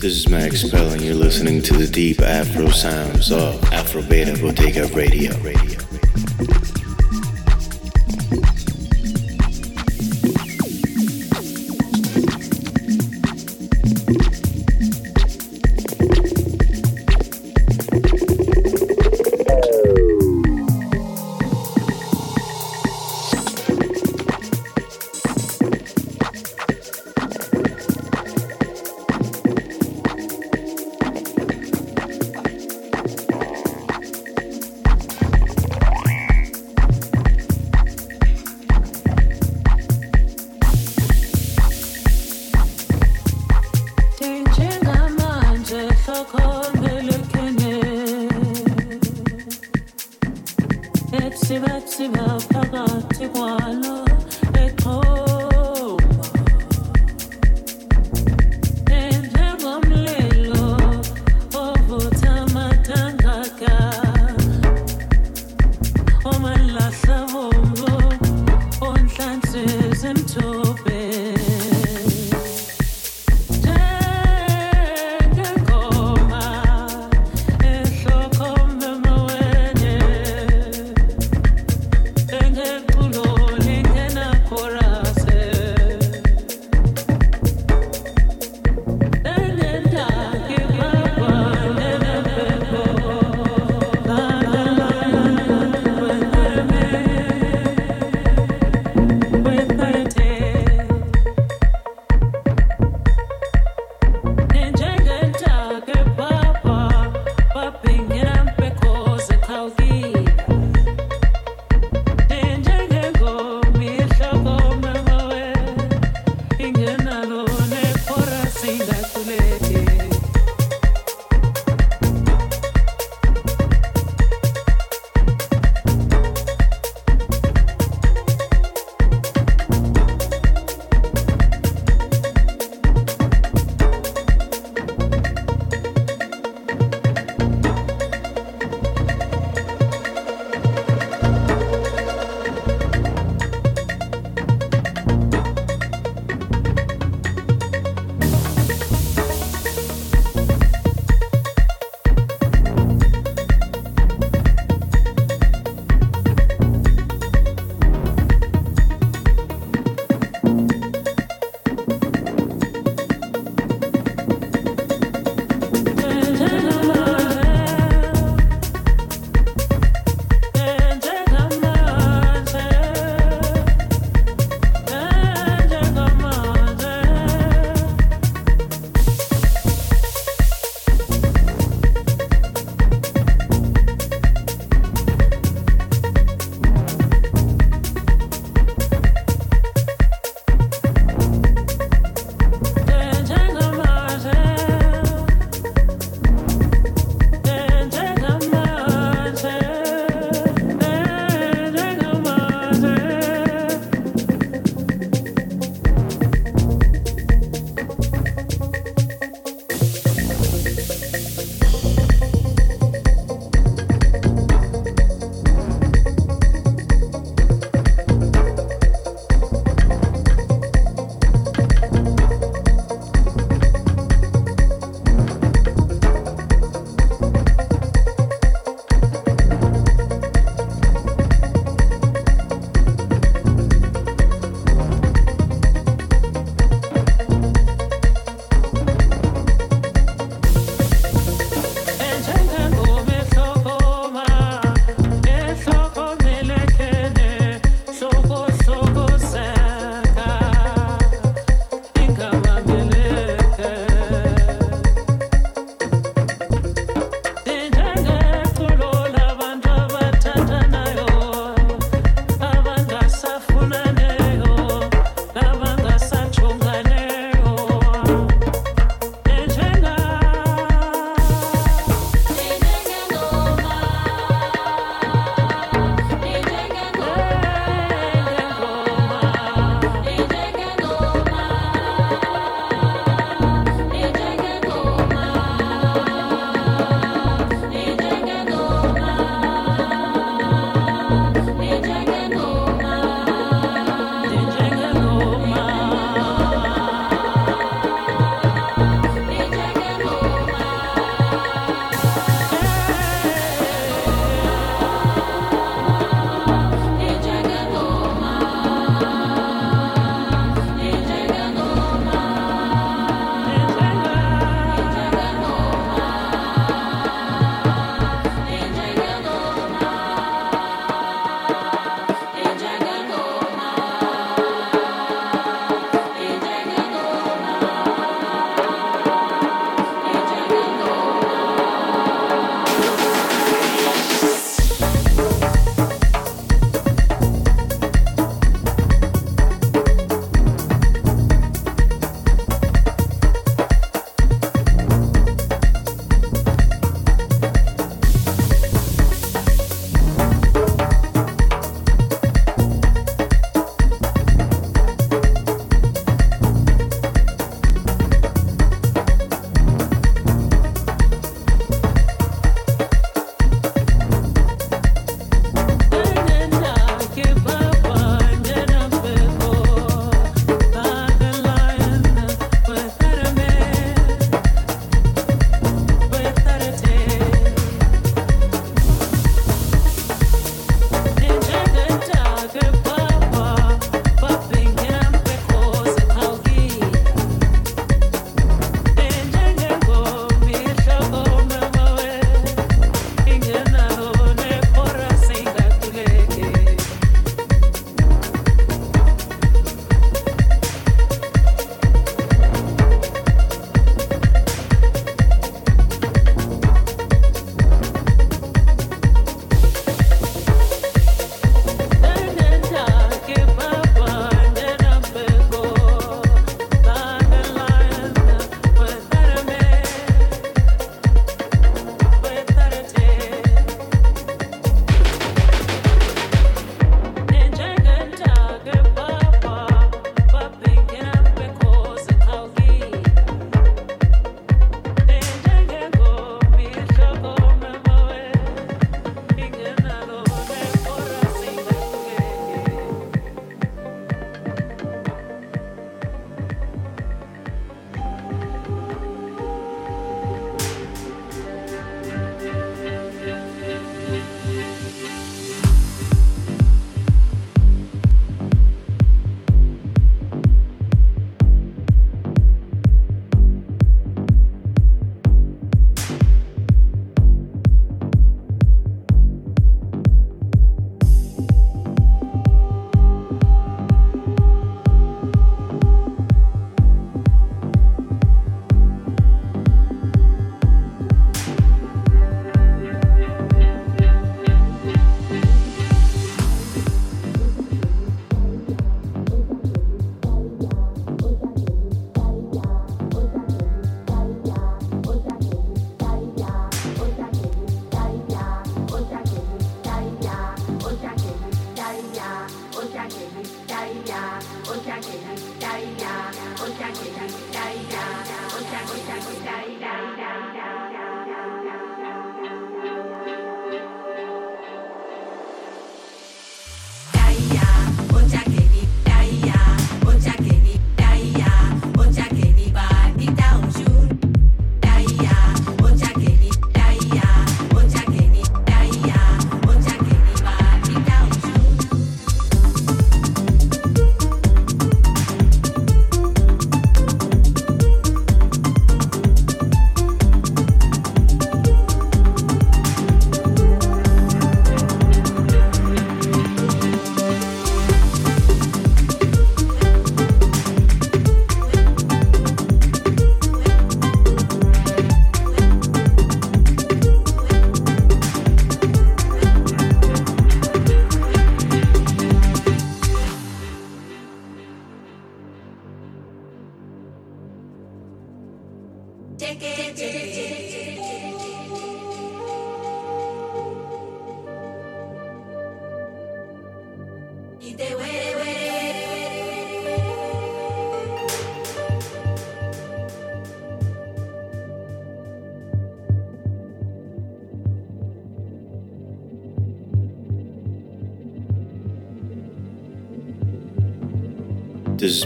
This is Max Pell, and you're listening to the deep Afro sounds of Afro Beta Bodega Radio. Radio.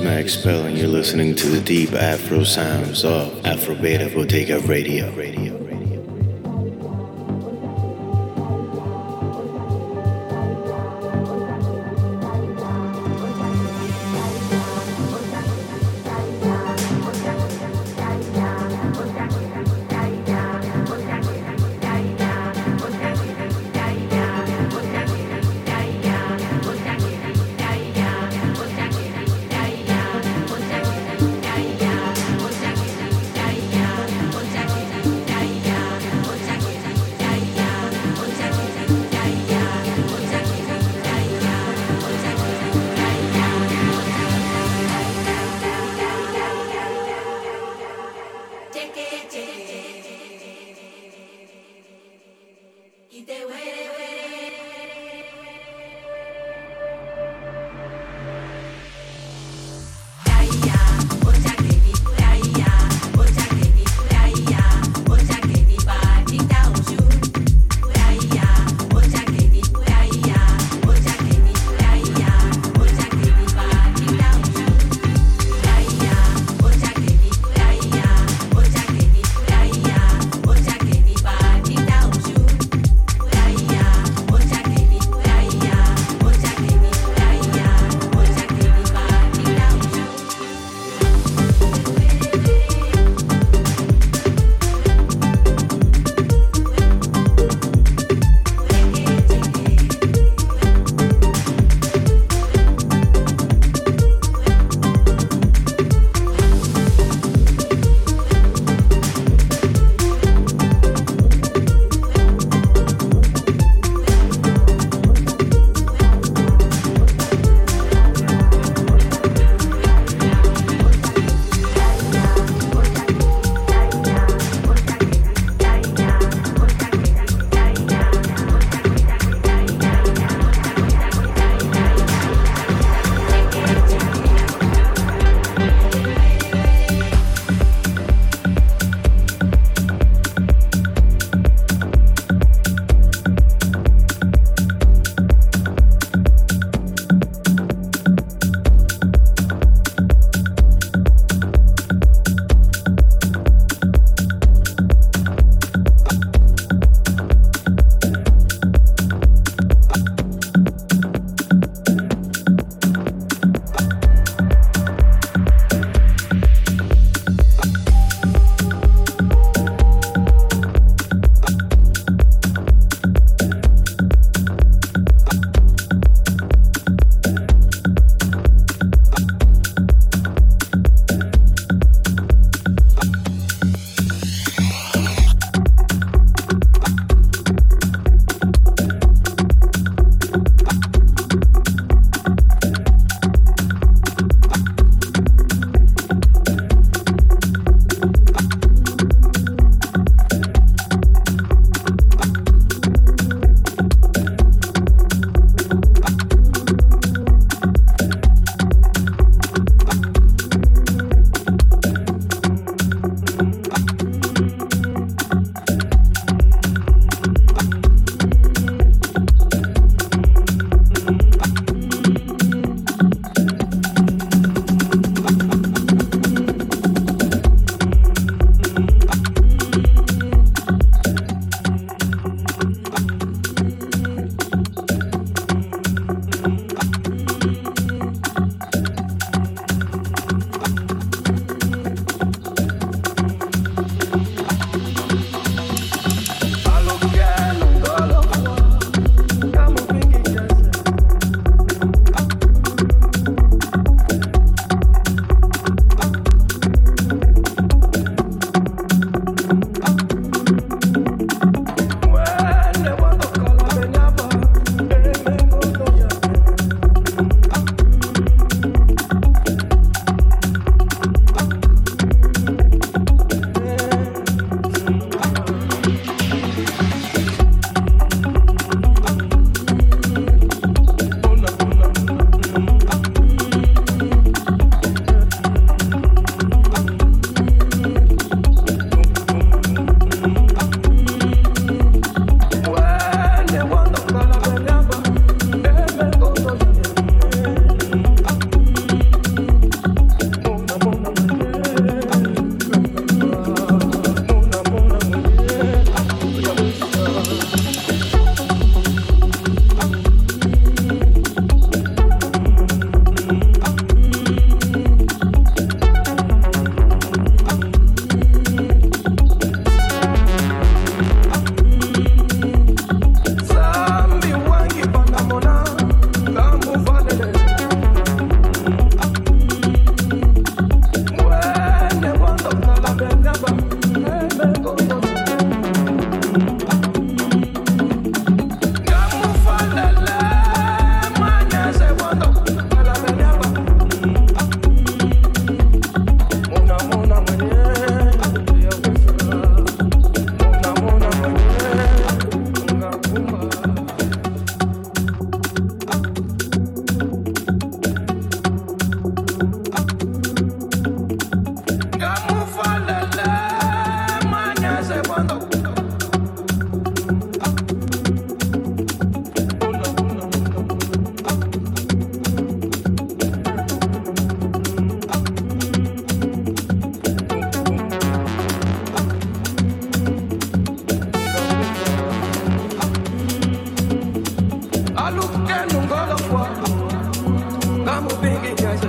Max Spell, and you're listening to the deep Afro sounds of Afro Beta Bodega Radio. I'm a big guy.